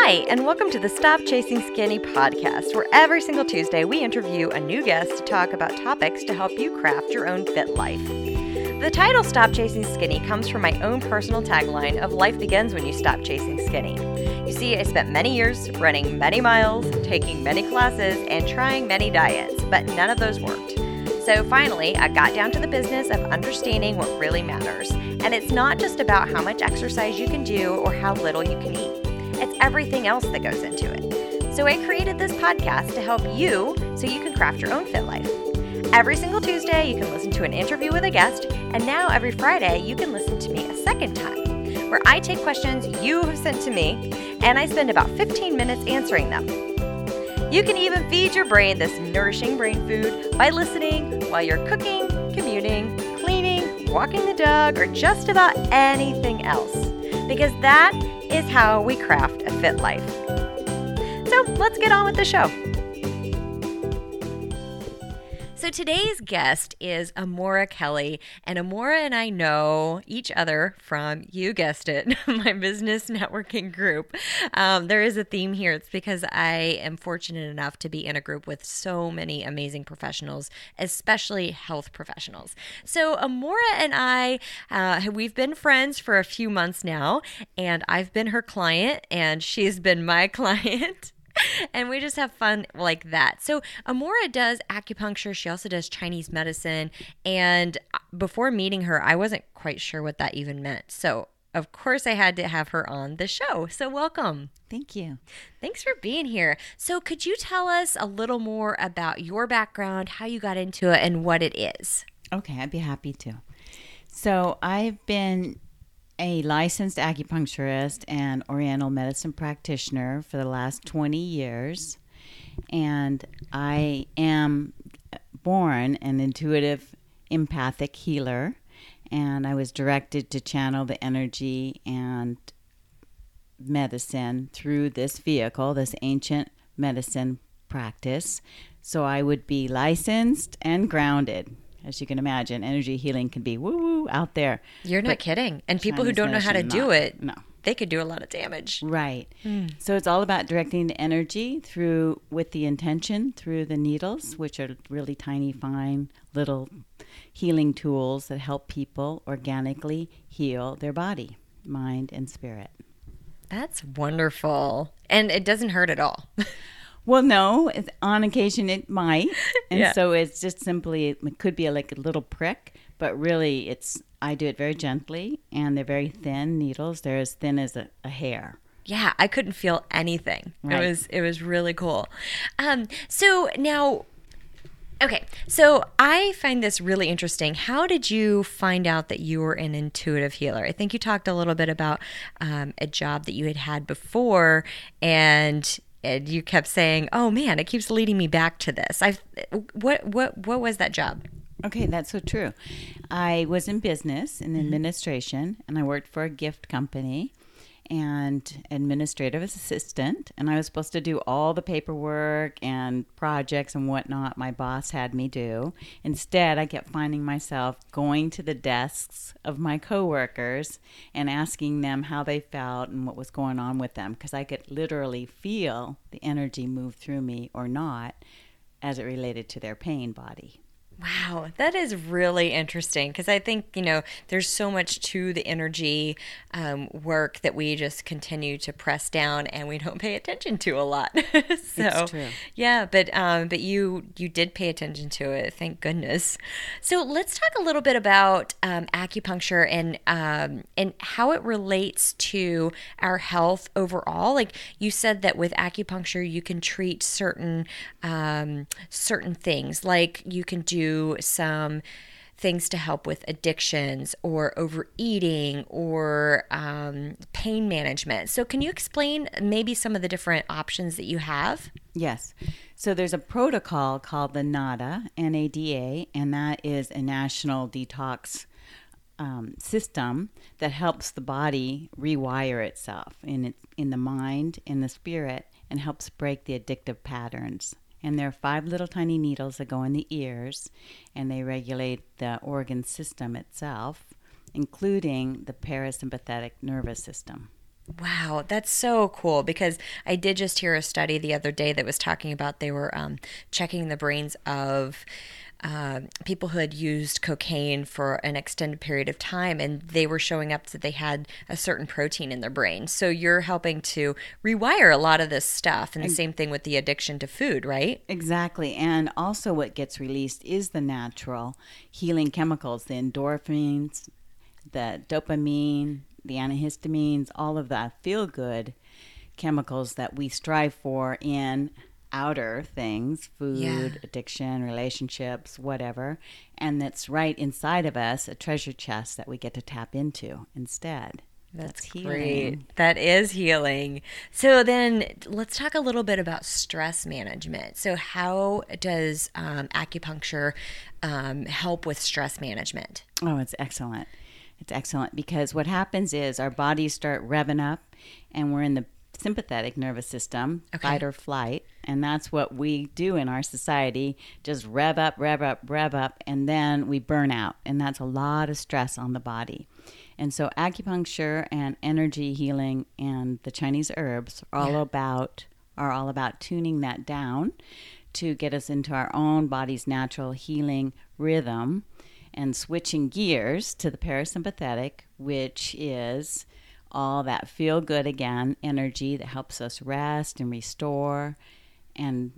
Hi, and welcome to the Stop Chasing Skinny podcast, where every single Tuesday we interview a new guest to talk about topics to help you craft your own fit life. The title Stop Chasing Skinny comes from my own personal tagline of Life begins when you stop chasing skinny. You see, I spent many years running many miles, taking many classes, and trying many diets, but none of those worked. So finally, I got down to the business of understanding what really matters. And it's not just about how much exercise you can do or how little you can eat, it's everything else that goes into it. So I created this podcast to help you so you can craft your own fit life. Every single Tuesday, you can listen to an interview with a guest, and now every Friday, you can listen to me a second time, where I take questions you have sent to me and I spend about 15 minutes answering them. You can even feed your brain this nourishing brain food by listening while you're cooking, commuting, cleaning, walking the dog, or just about anything else. Because that is how we craft a fit life. So let's get on with the show. So today's guest is Amora Kelly, and Amora and I know each other from, you guessed it, my business networking group. Um, there is a theme here. It's because I am fortunate enough to be in a group with so many amazing professionals, especially health professionals. So Amora and I, uh, we've been friends for a few months now, and I've been her client, and she's been my client. and we just have fun like that. So Amora does acupuncture. She also does Chinese medicine. And uh, before meeting her, I wasn't quite sure what that even meant. So of course, I had to have her on the show. So, welcome. Thank you. Thanks for being here. So, could you tell us a little more about your background, how you got into it, and what it is? Okay, I'd be happy to. So, I've been a licensed acupuncturist and oriental medicine practitioner for the last 20 years. And I am born an intuitive empathic healer. And I was directed to channel the energy and medicine through this vehicle, this ancient medicine practice. So I would be licensed and grounded as you can imagine, energy healing can be woo woo out there. You're not kidding. And people who don't know how to do it, no. they could do a lot of damage. Right. Hmm. So it's all about directing the energy through with the intention through the needles, which are really tiny, fine little healing tools that help people organically heal their body, mind, and spirit. That's wonderful. And it doesn't hurt at all. Well, no, on occasion it might, and Yeah. so it's just simply it could be a, like a little prick, but really it's I do it very gently, and they're very thin needles. They're as thin as a, a hair. yeah, I couldn't feel anything. Right. It was it was really cool. Um, so now Okay, so I find this really interesting. How did you find out that you were an intuitive healer? I think you talked a little bit about um, a job that you had had before, and, and you kept saying, "Oh man, it keeps leading me back to this." I what what what was that job? Okay, that's so true. I was in business in mm-hmm. administration, and I worked for a gift company and administrative assistant. And I was supposed to do all the paperwork and projects and whatnot my boss had me do. Instead, I kept finding myself going to the desks of my coworkers and asking them how they felt and what was going on with them because I could literally feel the energy move through me or not as it related to their pain body. Wow, that is really interesting because I think, you know, there's so much to the energy um, work that we just continue to press down and we don't pay attention to a lot. so, true. yeah, but um, but you you did pay attention to it, thank goodness. So let's talk a little bit about um, acupuncture and um, and how it relates to our health overall. Like you said that with acupuncture, you can treat certain um, certain things, like you can do some things to help with addictions or overeating or um, pain management. So, can you explain maybe some of the different options that you have? Yes. So there's a protocol called the NADA, N A D A, and that is a national detox um, system that helps the body rewire itself in in the mind, in the spirit, and helps break the addictive patterns. And there are five little tiny needles that go in the ears, and they regulate the organ system itself, including the parasympathetic nervous system. Wow, that's so cool because I did just hear a study the other day that was talking about they were um, checking the brains of uh, people who had used cocaine for an extended period of time and they were showing up that they had a certain protein in their brain. So you're helping to rewire a lot of this stuff. And the same thing with the addiction to food, right? Exactly. And also, what gets released is the natural healing chemicals, the endorphins, the dopamine, the antihistamines, all of the feel good chemicals that we strive for in outer things food, Yeah. addiction, relationships, whatever. And that's right inside of us, a treasure chest that we get to tap into instead. That's, healing. great. That is healing. So then let's talk a little bit about stress management. So how does um, acupuncture um, help with stress management? Oh, it's excellent. It's excellent because what happens is our bodies start revving up and we're in the sympathetic nervous system, Okay. fight or flight. And that's what we do in our society just rev up, rev up, rev up, and then we burn out. And that's a lot of stress on the body. And so acupuncture and energy healing and the Chinese herbs are all Yeah. about are all about tuning that down to get us into our own body's natural healing rhythm and switching gears to the parasympathetic, which is all that feel good again energy that helps us rest and restore and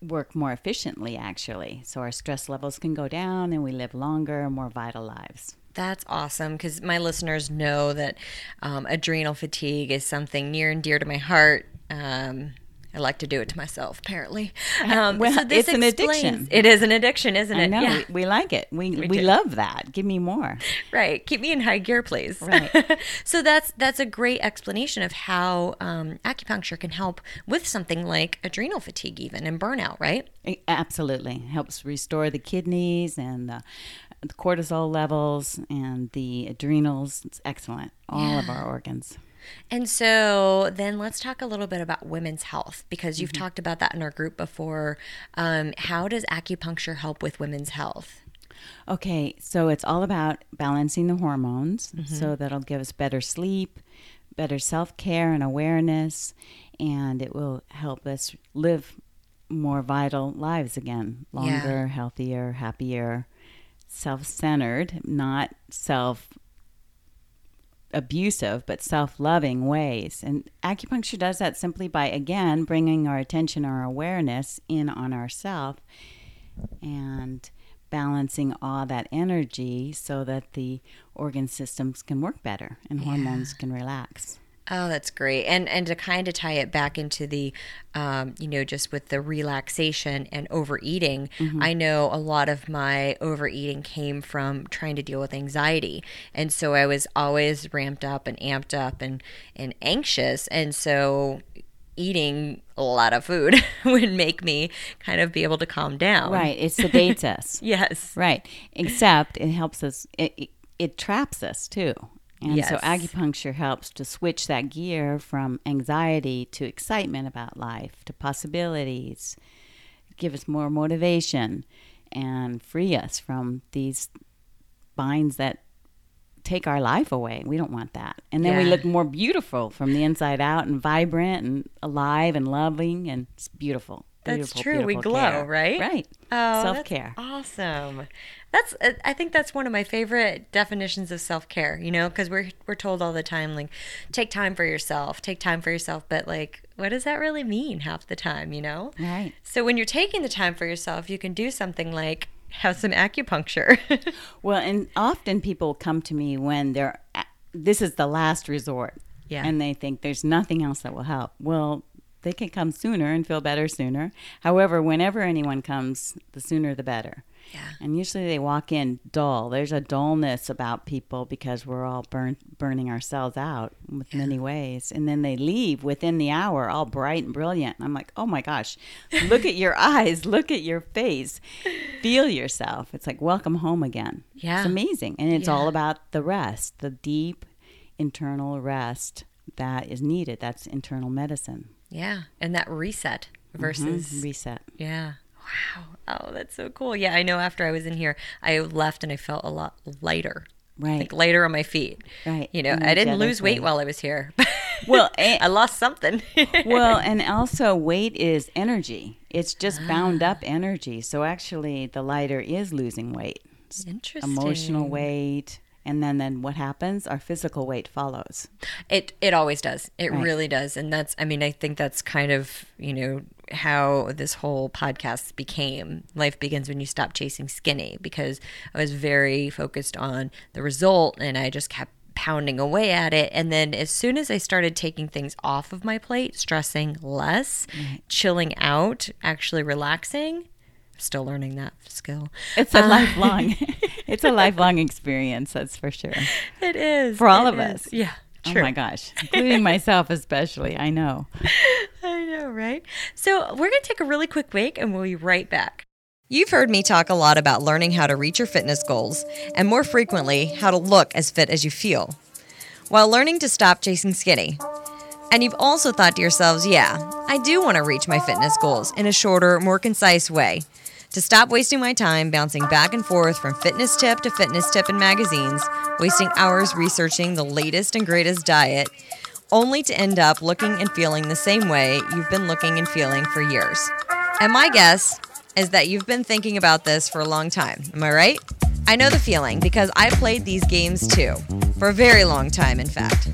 work more efficiently, actually. So our stress levels can go down and we live longer, more vital lives. That's awesome because my listeners know that um, adrenal fatigue is something near and dear to my heart. Um, I like to do it to myself, apparently. Um, Well, it's an explains- addiction. It is an addiction, isn't it? I know Yeah. we, we like it. We we, do. love that. Give me more. Right. Keep me in high gear, please. Right. so that's that's a great explanation of how um, acupuncture can help with something like adrenal fatigue, even and burnout. Right. It absolutely helps restore the kidneys and the, the cortisol levels and the adrenals. It's excellent. All of our organs. And so then let's talk a little bit about women's health because you've talked about that in our group before. Um, how does acupuncture help with women's health? Okay, so it's all about balancing the hormones. So that'll give us better sleep, better self care and awareness, and it will help us live more vital lives again longer, healthier, happier, self centered, not self abusive, but self loving ways. And acupuncture does that simply by, again, bringing our attention, our awareness in on ourself and balancing all that energy so that the organ systems can work better and hormones can relax. Oh, that's great. And and to kind of tie it back into the, um, you know, just with the relaxation and overeating, I know a lot of my overeating came from trying to deal with anxiety, and so I was always ramped up and amped up and and anxious, and so eating a lot of food would make me kind of be able to calm down. Right, it sedates us. Yes. Right, except it helps us, it, it, it traps us too. And so acupuncture helps to switch that gear from anxiety to excitement about life, to possibilities, give us more motivation, and free us from these binds that take our life away. We don't want that. And then we look more beautiful from the inside out and vibrant and alive and loving and it's beautiful. That's Beautiful, true. We glow, care. right? Right. Oh, self care. Awesome. That's uh, I think that's one of my favorite definitions of self-care, you know, cuz we're we're told all the time like take time for yourself, take time for yourself, but like what does that really mean half the time, you know? Right. So when you're taking the time for yourself, you can do something like have some acupuncture. Well, and often people come to me when they're this is the last resort. Yeah. And they think there's nothing else that will help. Well, they can come sooner and feel better sooner. However, whenever anyone comes, the sooner the better. Yeah. And usually they walk in dull. There's a dullness about people because we're all burn, burning ourselves out with many ways. And then they leave within the hour all bright and brilliant. And I'm like, oh my gosh, look at your eyes, look at your face, feel yourself. It's like, welcome home again. Yeah. It's amazing. And it's all about the rest, the deep internal rest that is needed. That's internal medicine. yeah, and that reset versus Mhm. reset. Yeah. Wow. Oh, that's so cool. Yeah, I know after I was in here, I left and I felt a lot lighter. Right. like lighter on my feet. Right. You know, I didn't lose weight while I was here. Well, and- I lost something. well, and also weight is energy. It's just bound up ah. energy. So actually, the lighter is losing weight, Interesting. emotional weight, and then then what happens? Our physical weight follows. It it always does. It Right. really does. And that's I mean, I think that's kind of, you know, how this whole podcast became. Life begins when you stop chasing skinny because I was very focused on the result and I just kept pounding away at it and then as soon as I started taking things off of my plate, stressing less, chilling out, actually relaxing, still learning that skill. It's a Uh, lifelong. it's a lifelong experience. That's for sure. It is. For all of is. us. Yeah. Oh my gosh, including myself especially. I know. I know, right? So, we're going to take a really quick break and we'll be right back. You've heard me talk a lot about learning how to reach your fitness goals, and more frequently, how to look as fit as you feel, while learning to stop chasing skinny. And you've also thought to yourselves, yeah, I do want to reach my fitness goals in a shorter, more concise way. To stop wasting my time bouncing back and forth from fitness tip to fitness tip in magazines, wasting hours researching the latest and greatest diet, only to end up looking and feeling the same way you've been looking and feeling for years. And my guess is that you've been thinking about this for a long time. Am I right? I know the feeling because I played these games too, for a very long time, in fact.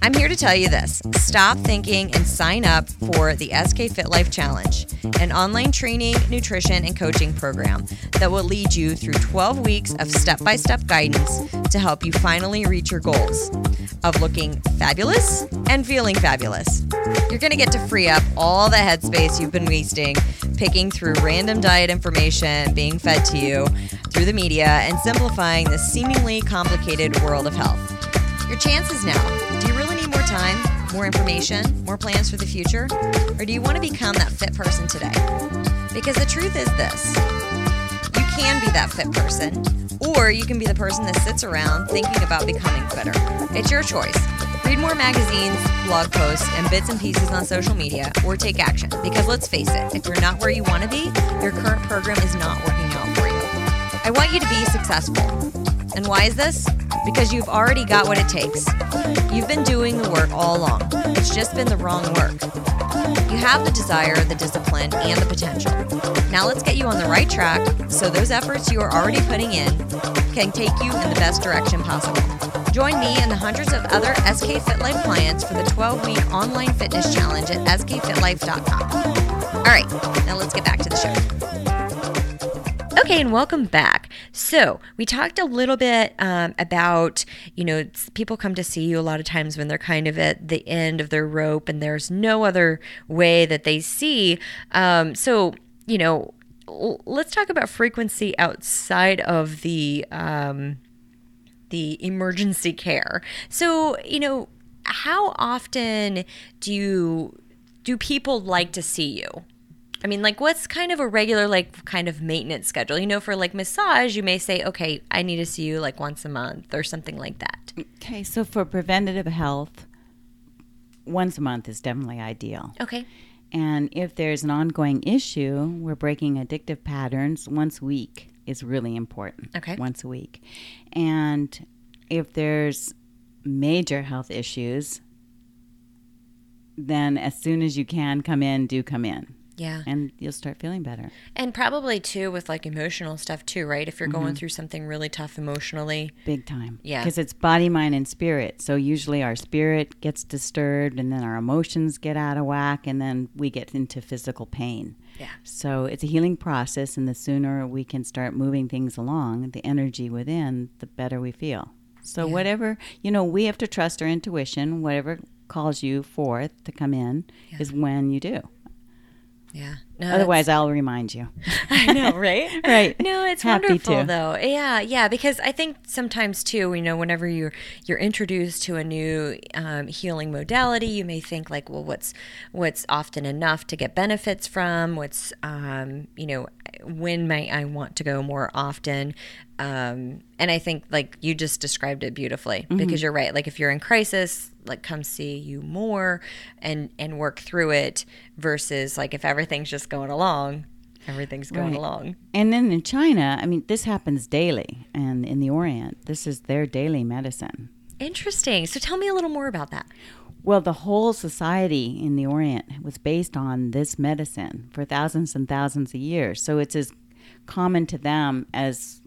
I'm here to tell you this stop thinking and sign up for the SK Fit Life Challenge, an online training, nutrition, and coaching program that will lead you through 12 weeks of step by step guidance to help you finally reach your goals of looking fabulous and feeling fabulous. You're going to get to free up all the headspace you've been wasting picking through random diet information being fed to you through the media and simplifying the seemingly complicated world of health. Your chances now. Do you really more time, more information, more plans for the future? Or do you want to become that fit person today? Because the truth is this you can be that fit person, or you can be the person that sits around thinking about becoming fitter. It's your choice. Read more magazines, blog posts, and bits and pieces on social media, or take action. Because let's face it, if you're not where you want to be, your current program is not working out for you. I want you to be successful. And why is this? Because you've already got what it takes. You've been doing the work all along. It's just been the wrong work. You have the desire, the discipline, and the potential. Now let's get you on the right track so those efforts you are already putting in can take you in the best direction possible. Join me and the hundreds of other SK Fit Life clients for the 12 week online fitness challenge at skfitlife.com. All right, now let's get back to the show. Okay, and welcome back. So, we talked a little bit um, about, you know, people come to see you a lot of times when they're kind of at the end of their rope and there's no other way that they see. Um, so, you know, let's talk about frequency outside of the um, the emergency care. So, you know, how often do you do people like to see you? I mean, like, what's kind of a regular, like, kind of maintenance schedule? You know, for like massage, you may say, okay, I need to see you like once a month or something like that. Okay, so for preventative health, once a month is definitely ideal. Okay. And if there's an ongoing issue, we're breaking addictive patterns, once a week is really important. Okay. Once a week. And if there's major health issues, then as soon as you can come in, do come in. Yeah. And you'll start feeling better. And probably too with like emotional stuff too, right? If you're going mm-hmm. through something really tough emotionally. Big time. Yeah. Because it's body, mind, and spirit. So usually our spirit gets disturbed, and then our emotions get out of whack, and then we get into physical pain. Yeah. So it's a healing process, and the sooner we can start moving things along, the energy within, the better we feel. So Yeah. whatever, you know, we have to trust our intuition. Whatever calls you forth to come in Yeah. is when you do. Yeah. No, Otherwise, I'll remind you. I know, right? Right. No, it's Happy wonderful to. though. Yeah, yeah. Because I think sometimes too, you know, whenever you're you're introduced to a new um, healing modality, you may think like, well, what's what's often enough to get benefits from? What's um, you know, when might I want to go more often? Um, and I think like you just described it beautifully Mm-hmm. because you're right. Like if you're in crisis, like come see you more and and work through it versus like if everything's just going along everything's going Right. along. And then in China, I mean, this happens daily, and in the Orient, this is their daily medicine. Interesting. So tell me a little more about that. Well, the whole society in the Orient was based on this medicine for thousands and thousands of years. So it's as common to them as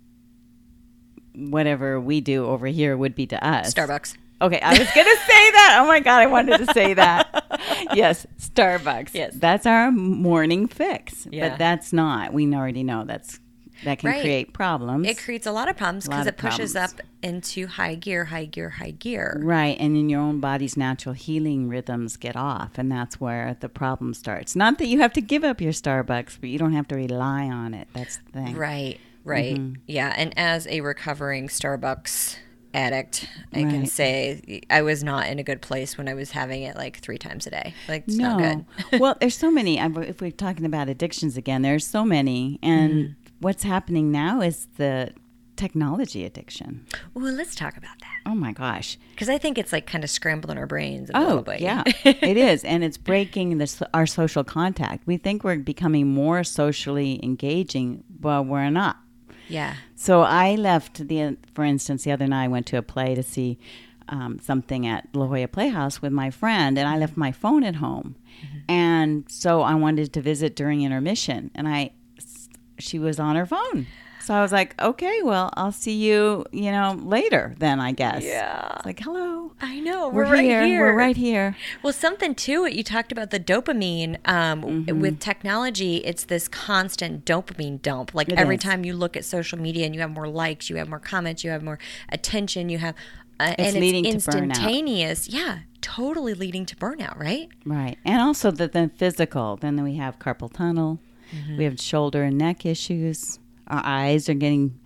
whatever we do over here would be to us. Starbucks. Okay, I was going to say that. Oh my God, I wanted to say that. yes, Starbucks. Yes. That's our morning fix. Yeah. But that's not. We already know that's that can Right. create problems. It creates a lot of problems because it pushes problems. up into high gear, high gear, high gear. Right, and then your own body's natural healing rhythms get off, and that's where the problem starts. Not that you have to give up your Starbucks, but you don't have to rely on it. That's the thing. Right, right. Mm-hmm. Yeah. And as a recovering Starbucks addict, I can say I was not in a good place when I was having it like three times a day. Like, it's no, not good. well, there's so many. If we're talking about addictions again, there's so many, and Mm-hmm. what's happening now is the technology addiction. Well, let's talk about that Oh my gosh! because I think it's like kind of scrambling our brains a Oh bit. yeah, it is, and it's breaking this our social contact. We think we're becoming more socially engaging, but we're not. Yeah. So I left the, for instance, the other night I went to a play to see um, something at La Jolla Playhouse with my friend, and I left my phone at home, and so I wanted to visit during intermission, and I, she was on her phone, so I was like, okay, well, I'll see you, you know, later then, I guess. Yeah. It's like, hello, I know. we're, We're, right here, here. we're right here. Well, something too. You talked about the dopamine. Um, Mm-hmm. With technology, it's this constant dopamine dump. Like It every is. time you look at social media and you have more likes, you have more comments, you have more attention, you have, uh, It's and leading to it's burnout. instantaneous. Yeah, totally leading to burnout. Right? Right. And also the, the physical. Then we have carpal tunnel. Mm-hmm. We have shoulder and neck issues. Our eyes are getting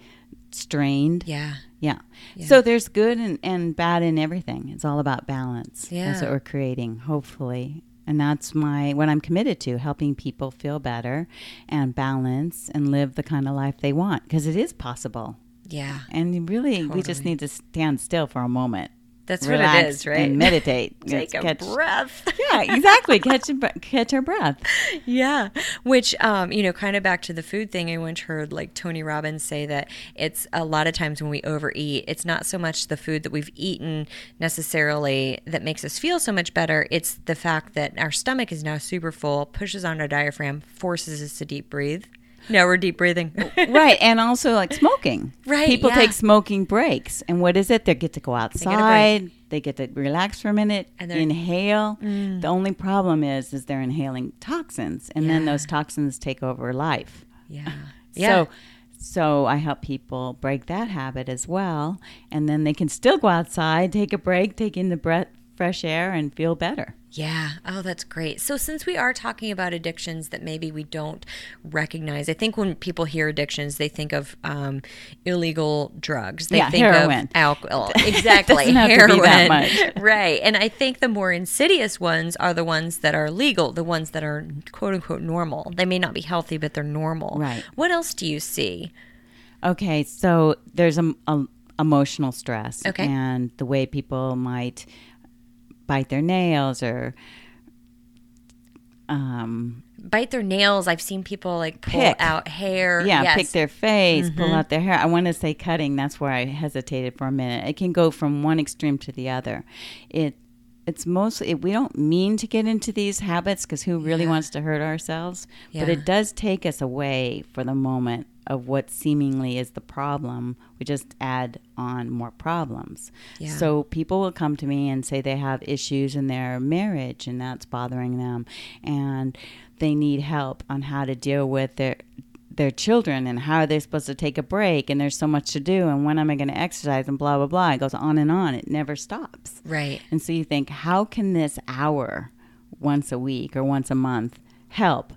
strained. Yeah. Yeah. So there's good and, and bad in everything. It's all about balance. Yeah. That's what we're creating, hopefully. And that's my what I'm committed to, helping people feel better and balance and live the kind of life they want because it is possible. Yeah. And really we just need to stand still for a moment. That's what it is, right? And meditate. Take a Catch- breath. Yeah, exactly. catch a, catch our breath. Yeah. Which, um, you know, kind of back to the food thing, I once heard like Tony Robbins say that it's a lot of times when we overeat, it's not so much the food that we've eaten necessarily that makes us feel so much better. It's the fact that our stomach is now super full, pushes on our diaphragm, forces us to deep breathe. Now we're deep breathing. right and also like smoking Right, people yeah. take smoking breaks and what is it they get to go outside they get to relax for a minute And they're- Mm. inhale the only problem is is they're inhaling toxins and then those toxins take over life yeah. Yeah. so so i help people break that habit as well and then they can still go outside take a break take in the breath fresh air and feel better Yeah. Oh, that's great. So, since we are talking about addictions that maybe we don't recognize, I think when people hear addictions, they think of um, illegal drugs. They Yeah, think heroin. of alcohol. Exactly. Doesn't have to heroin. be that much. right. And I think the more insidious ones are the ones that are legal, the ones that are quote unquote normal. They may not be healthy, but they're normal. Right. What else do you see? Okay, so there's a, a emotional stress, Okay. and the way people might bite their nails or um, Bite their nails. I've seen people like pull Pick. out hair. yeah, Yes. pick their face, pull out their hair. I want to say cutting. That's where I hesitated for a minute. It can go from one extreme to the other. It it's mostly we don't mean to get into these habits because who really wants to hurt ourselves? But it does take us away for the moment of what seemingly is the problem. We just add on more problems. Yeah. So people will come to me and say they have issues in their marriage and that's bothering them, and they need help on how to deal with their their children and how are they supposed to take a break and there's so much to do and when am I going to exercise and blah blah blah. It goes on and on. It never stops. Right. And so you think, how can this hour once a week or once a month help?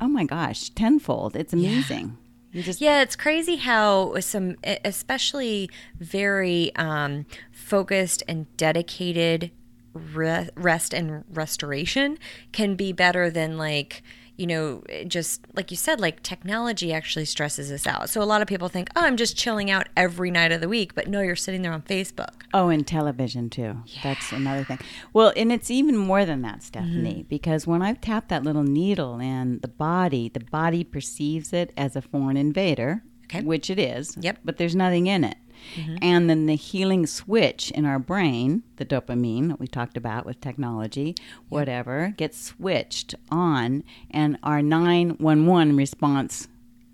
Oh my gosh, tenfold. It's amazing. You just Yeah, it's crazy how some, especially very um, focused and dedicated re- rest and restoration can be better than like you know, just like you said, like technology actually stresses us out. So a lot of people think, oh, I'm just chilling out every night of the week, but no, you're sitting there on Facebook. Oh, and television too. That's another thing. Well, and it's even more than that, Stephanie, mm-hmm. because when I've tapped that little needle in the body, the body perceives it as a foreign invader, Okay. which it is. Yep. But there's nothing in it. Mm-hmm. And then the healing switch in our brain, the dopamine that we talked about with technology, whatever, gets switched on, and our 911 response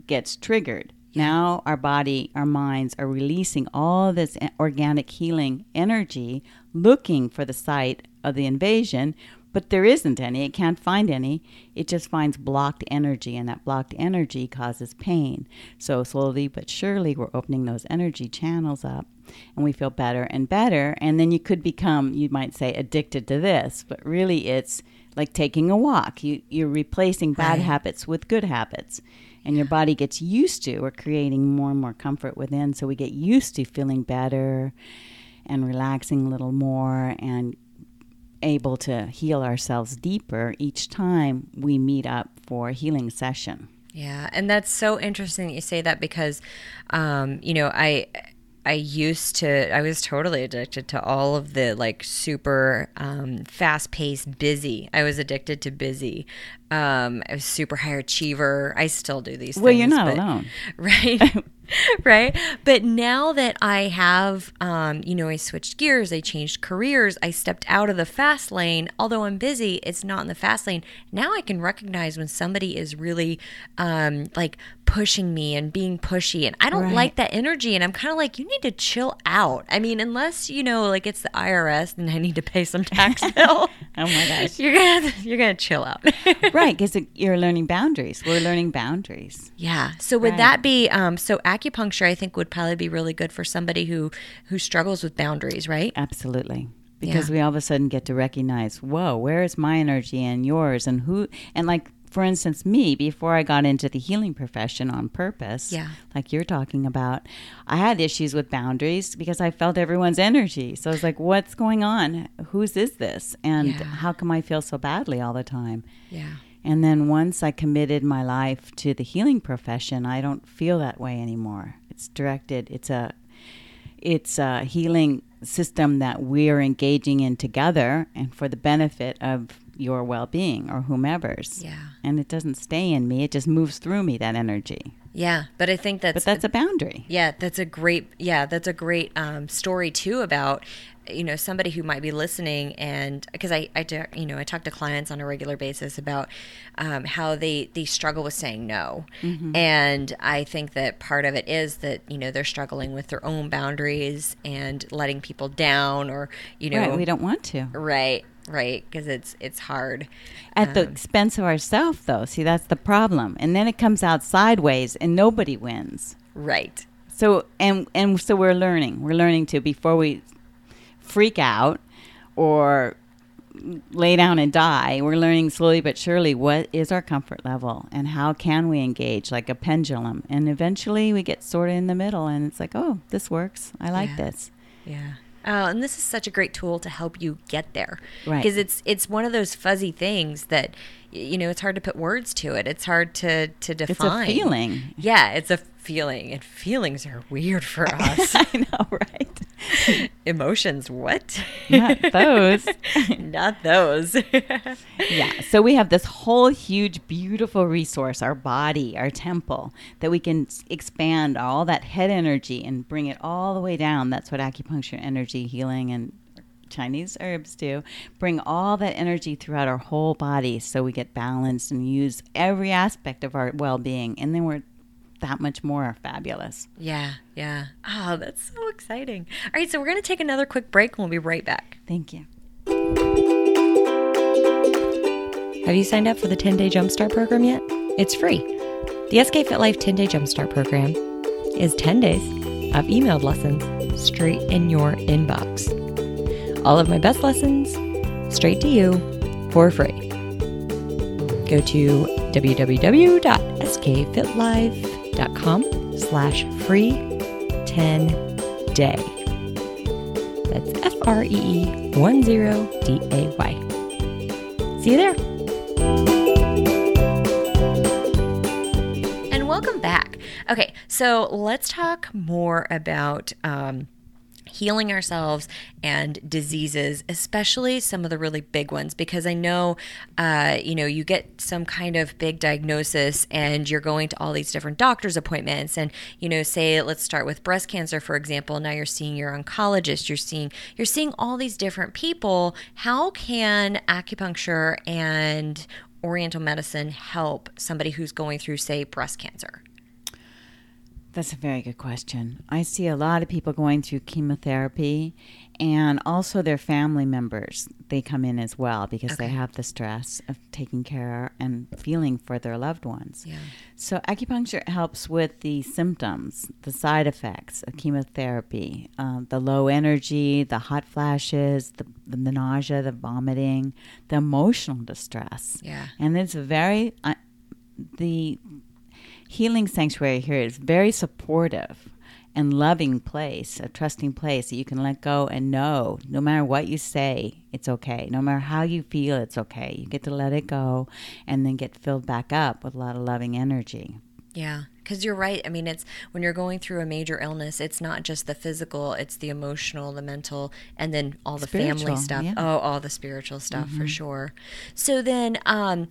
gets triggered. Now our body, our minds are releasing all this organic healing energy looking for the site of the invasion, but there isn't any. It can't find any. It just finds blocked energy, and that blocked energy causes pain. So slowly but surely, we're opening those energy channels up, and we feel better and better. And then you could become, you might say, addicted to this, but really it's like taking a walk. You, you're replacing bad Right. habits with good habits and your body gets used to we're creating more and more comfort within so we get used to feeling better and relaxing a little more and able to heal ourselves deeper each time we meet up for a healing session Yeah, and that's so interesting that you say that because, um, you know, I I used to I was totally addicted to all of the like super um, fast paced busy. I was addicted to busy. Um, I was super high achiever. I still do these. well things, you're not but- alone right right but now that i have um, you know i switched gears i changed careers i stepped out of the fast lane although i'm busy it's not in the fast lane now i can recognize when somebody is really um, like pushing me and being pushy and i don't Right. like that energy and i'm kind of like you need to chill out i mean unless you know like it's the irs and i need to pay some tax bill oh my gosh you're gonna you're gonna chill out right because you're learning boundaries we're learning boundaries Yeah. So would Right. that be um, so acupuncture? I think would probably be really good for somebody who who struggles with boundaries, right? Absolutely. Because Yeah. we all of a sudden get to recognize, whoa, where is my energy and yours and who and like for instance, me, before I got into the healing profession on purpose, Yeah. like you're talking about, I had issues with boundaries because I felt everyone's energy. So I was like, what's going on? Whose is this? And Yeah. how come I feel so badly all the time? Yeah. And then once I committed my life to the healing profession, I don't feel that way anymore. It's directed. It's a it's a healing system that we're engaging in together and for the benefit of your well-being or whomever's. Yeah. And it doesn't stay in me. It just moves through me that energy. Yeah. But I think that's But that's a boundary. yeah, that's a great yeah, that's a great um, story too about you know somebody who might be listening and because I, I you know I talk to clients on a regular basis about um, how they they struggle with saying no and I think that part of it is that you know they're struggling with their own boundaries and letting people down or you know Right, we don't want to. right right because it's it's hard At the expense of ourselves though. See, that's the problem. And then it comes out sideways and nobody wins. right So and and so we're learning. We're learning to before we freak out or lay down and die. We're learning slowly but surely what is our comfort level and how can we engage like a pendulum. And eventually we get sort of in the middle and it's like, "Oh, this works. I like Yeah. this." Yeah. Oh, and this is such a great tool to help you get there. Right. Because it's it's one of those fuzzy things that you know, it's hard to put words to it. It's hard to to define. It's a feeling. Yeah, it's a feeling. And feelings are weird for us. I know, right? Emotions, what? Not those. Not those. yeah. So we have this whole huge, beautiful resource, our body, our temple, that we can expand all that head energy and bring it all the way down. That's what acupuncture, energy healing, and Chinese herbs do. Bring all that energy throughout our whole body so we get balanced and use every aspect of our well being. And then we're that much more fabulous. yeah, yeah. Oh, that's so exciting. All right, so we're gonna take another quick break and we'll be right back. Thank you. Have you signed up for the 10 day Jumpstart program yet? It's free. The SK Fit Life 10 day Jumpstart program is 10 days of emailed lessons straight in your inbox. All of my best lessons straight to you for free. Go to www.skfitlife.com slash free 10 day. That's F R E E 1 0 D A Y. See you there. And welcome back. Okay, so let's talk more about. Um, healing ourselves and diseases, especially some of the really big ones, because I know, uh, you know, you get some kind of big diagnosis and you're going to all these different doctor's appointments, and you know, say let's start with breast cancer, for example. Now you're seeing your oncologist, you're seeing you're seeing all these different people. How can acupuncture and Oriental medicine help somebody who's going through, say, breast cancer? That's a very good question. I see a lot of people going through chemotherapy and also their family members. They come in as well because okay. they have the stress of taking care and feeling for their loved ones. Yeah. So, acupuncture helps with the symptoms, the side effects of chemotherapy, uh, the low energy, the hot flashes, the, the nausea, the vomiting, the emotional distress. Yeah. And it's very, uh, the Healing Sanctuary here is very supportive and loving place, a trusting place that you can let go and know no matter what you say, it's okay. No matter how you feel, it's okay. You get to let it go and then get filled back up with a lot of loving energy. Yeah, because you're right. I mean, it's when you're going through a major illness, it's not just the physical, it's the emotional, the mental, and then all the spiritual, family stuff. Yeah. Oh, all the spiritual stuff mm-hmm. for sure. So then, um,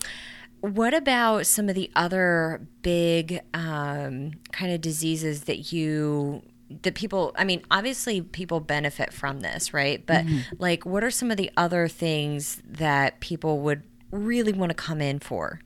what about some of the other big um, kind of diseases that you that people i mean obviously people benefit from this right but mm-hmm. like what are some of the other things that people would really want to come in for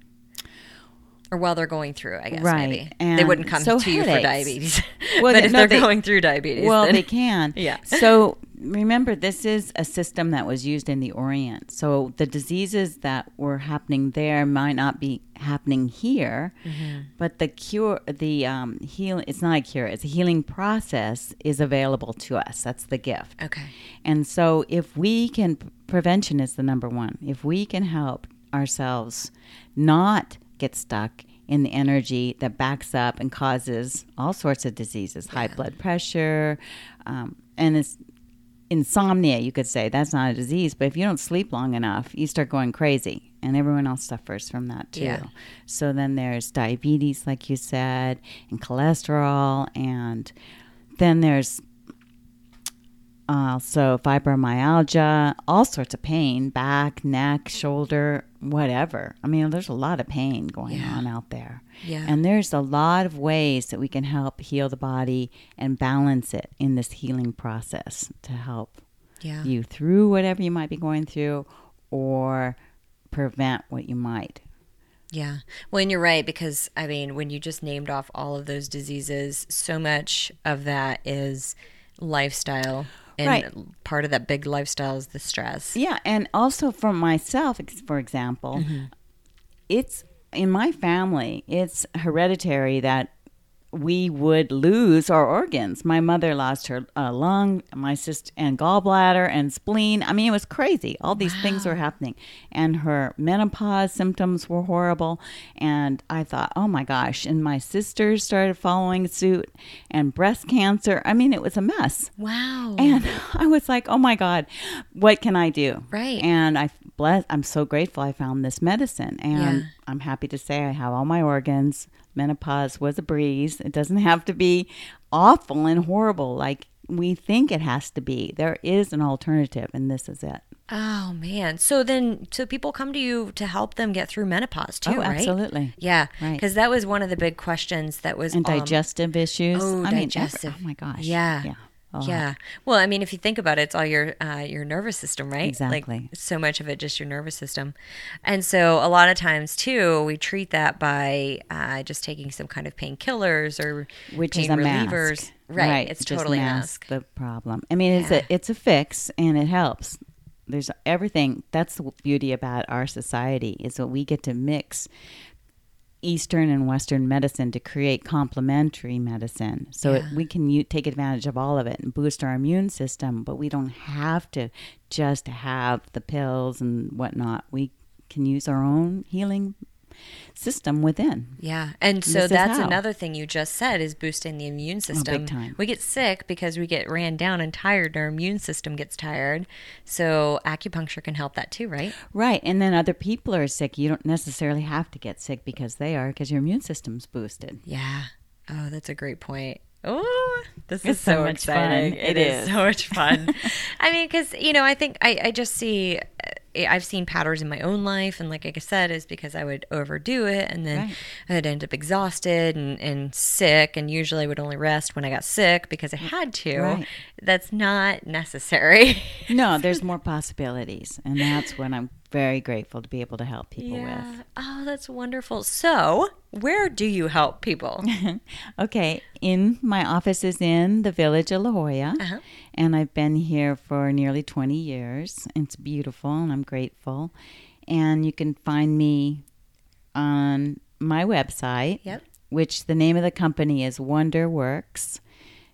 or while they're going through, I guess right. maybe and they wouldn't come so to headaches. you for diabetes. Well, but if they're they, going through diabetes, well, then, they can. Yeah. So remember, this is a system that was used in the Orient. So the diseases that were happening there might not be happening here, mm-hmm. but the cure, the um, heal, it's not a cure. It's a healing process is available to us. That's the gift. Okay. And so if we can, prevention is the number one. If we can help ourselves not get stuck in the energy that backs up and causes all sorts of diseases, yeah. high blood pressure, um, and it's insomnia. You could say that's not a disease, but if you don't sleep long enough, you start going crazy, and everyone else suffers from that too. Yeah. So then there's diabetes, like you said, and cholesterol, and then there's Uh, also fibromyalgia, all sorts of pain, back, neck, shoulder, whatever. I mean, there's a lot of pain going yeah. on out there. Yeah. And there's a lot of ways that we can help heal the body and balance it in this healing process to help yeah. you through whatever you might be going through or prevent what you might. Yeah. Well, and you're right, because I mean, when you just named off all of those diseases, so much of that is lifestyle and right. part of that big lifestyle is the stress. Yeah, and also for myself, for example, mm-hmm. it's in my family, it's hereditary that we would lose our organs. My mother lost her uh, lung, my sister, and gallbladder and spleen. I mean, it was crazy. All these wow. things were happening, and her menopause symptoms were horrible. And I thought, oh my gosh! And my sisters started following suit, and breast cancer. I mean, it was a mess. Wow. And I was like, oh my god, what can I do? Right. And I bless. I'm so grateful I found this medicine, and yeah. I'm happy to say I have all my organs menopause was a breeze. It doesn't have to be awful and horrible like we think it has to be. There is an alternative, and this is it. Oh man! So then, so people come to you to help them get through menopause too, oh, right? Absolutely. Yeah, right. Because that was one of the big questions that was and um, digestive issues. Oh, I digestive. Mean, oh my gosh. Yeah. Yeah. Yeah. Well, I mean, if you think about it, it's all your uh, your nervous system, right? Exactly. Like so much of it just your nervous system, and so a lot of times too, we treat that by uh, just taking some kind of painkillers or which pain is a relievers. Mask. Right. right. It's just totally mask the problem. I mean, it's yeah. a it's a fix and it helps. There's everything. That's the beauty about our society is that we get to mix Eastern and Western medicine to create complementary medicine. So yeah. it, we can u- take advantage of all of it and boost our immune system, but we don't have to just have the pills and whatnot. We can use our own healing system within. Yeah. And so This that's. Oh, another thing you just said is boosting the immune oh, system. Big time. We get sick because we get ran down and tired. Our immune system gets tired. So acupuncture can help that too, right? Right. And then other people are sick. You don't necessarily have to get sick because they are, because your immune system's boosted. Yeah. Oh, that's a great point. Oh, this It's is so, so much exciting. fun. It It is. is. so much fun. I mean, because, you know, I think I, I just see, I've seen patterns in my own life. And like I said, is because I would overdo it and then Right. I'd end up exhausted and, and sick. And usually I would only rest when I got sick because I had to. Right. That's not necessary. No, there's more possibilities. And that's what I'm very grateful to be able to help people with. Oh, that's wonderful. So, where do you help people? Okay, in my office is in the village of La Jolla, Uh-huh. and I've been here for nearly 20 years. It's beautiful, and I'm grateful. And you can find me on my website, Yep. which the name of the company is Wonder Works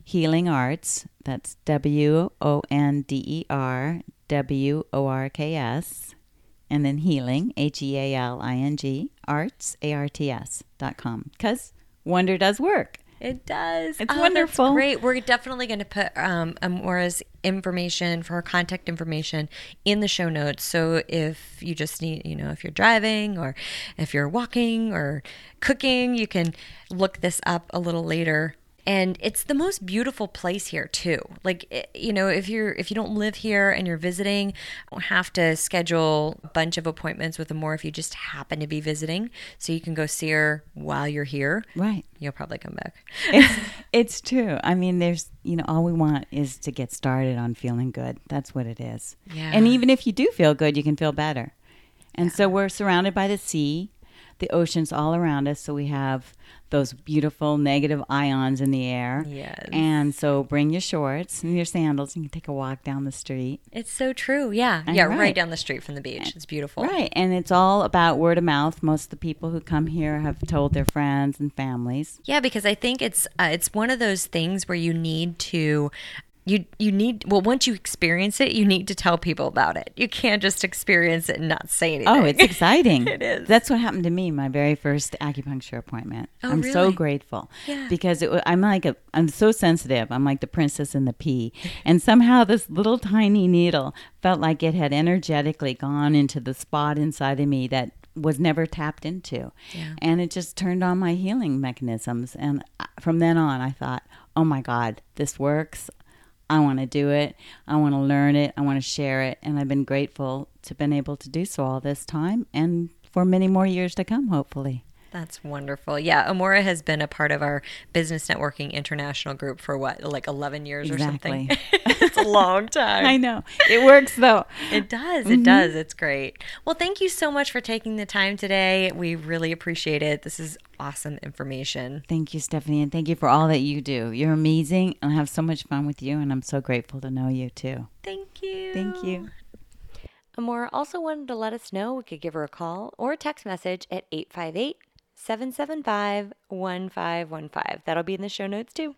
Healing Arts. That's W O N D E R W O R K S. And then healing, H E A L I N G, arts, A R T S dot com. Because wonder does work. It does. It's Oh, wonderful. Great. We're definitely going to put um, Amora's information for her contact information in the show notes. So if you just need, you know, if you're driving or if you're walking or cooking, you can look this up a little later. And it's the most beautiful place here too. Like eh, you know, if you're if you don't live here and you're visiting, you don't have to schedule a bunch of appointments with Amora if you just happen to be visiting. So you can go see her while you're here. Right. You'll probably come back. It's, it's true. I mean, there's, you know, all we want is to get started on feeling good. That's what it is. Yeah. And even if you do feel good, you can feel better. And so we're surrounded by the sea, the oceans all around us. So we have those beautiful negative ions in the air. Yes. And so bring your shorts and your sandals and you can take a walk down the street. It's so true. Yeah. I'm yeah. Right. right. down the street from the beach. It's beautiful. Right. And it's all about word of mouth. Most of the people who come here have told their friends and families. Yeah, because I think it's uh, it's one of those things where you need to you you need well once you experience it you need to tell people about it. You can't just experience it and not say anything. Oh, it's exciting. It is. That's what happened to me my very first acupuncture appointment. Oh, I'm so grateful Yeah. because it, I'm like a I'm so sensitive. I'm like the princess in the pea, and somehow this little tiny needle felt like it had energetically gone into the spot inside of me that was never tapped into, Yeah. and it just turned on my healing mechanisms. And uh, from then on, I thought, oh my God, this works. I want to do it. I want to learn it. I want to share it. And I've been grateful to been able to do so all this time and for many more years to come, hopefully. That's wonderful. Yeah, Amora has been a part of our business networking international group for what, like 11 years or something. It's a long time. I know. It works though. It does. It mm-hmm. does. It's great. Well, thank you so much for taking the time today. We really appreciate it. This is awesome information. Thank you, Stephanie, and thank you for all that you do. You're amazing, and I have so much fun with you, and I'm so grateful to know you too. Thank you. Thank you. Amora also wanted to let us know we could give her a call or a text message at 858 775 1515. That'll be in the show notes too.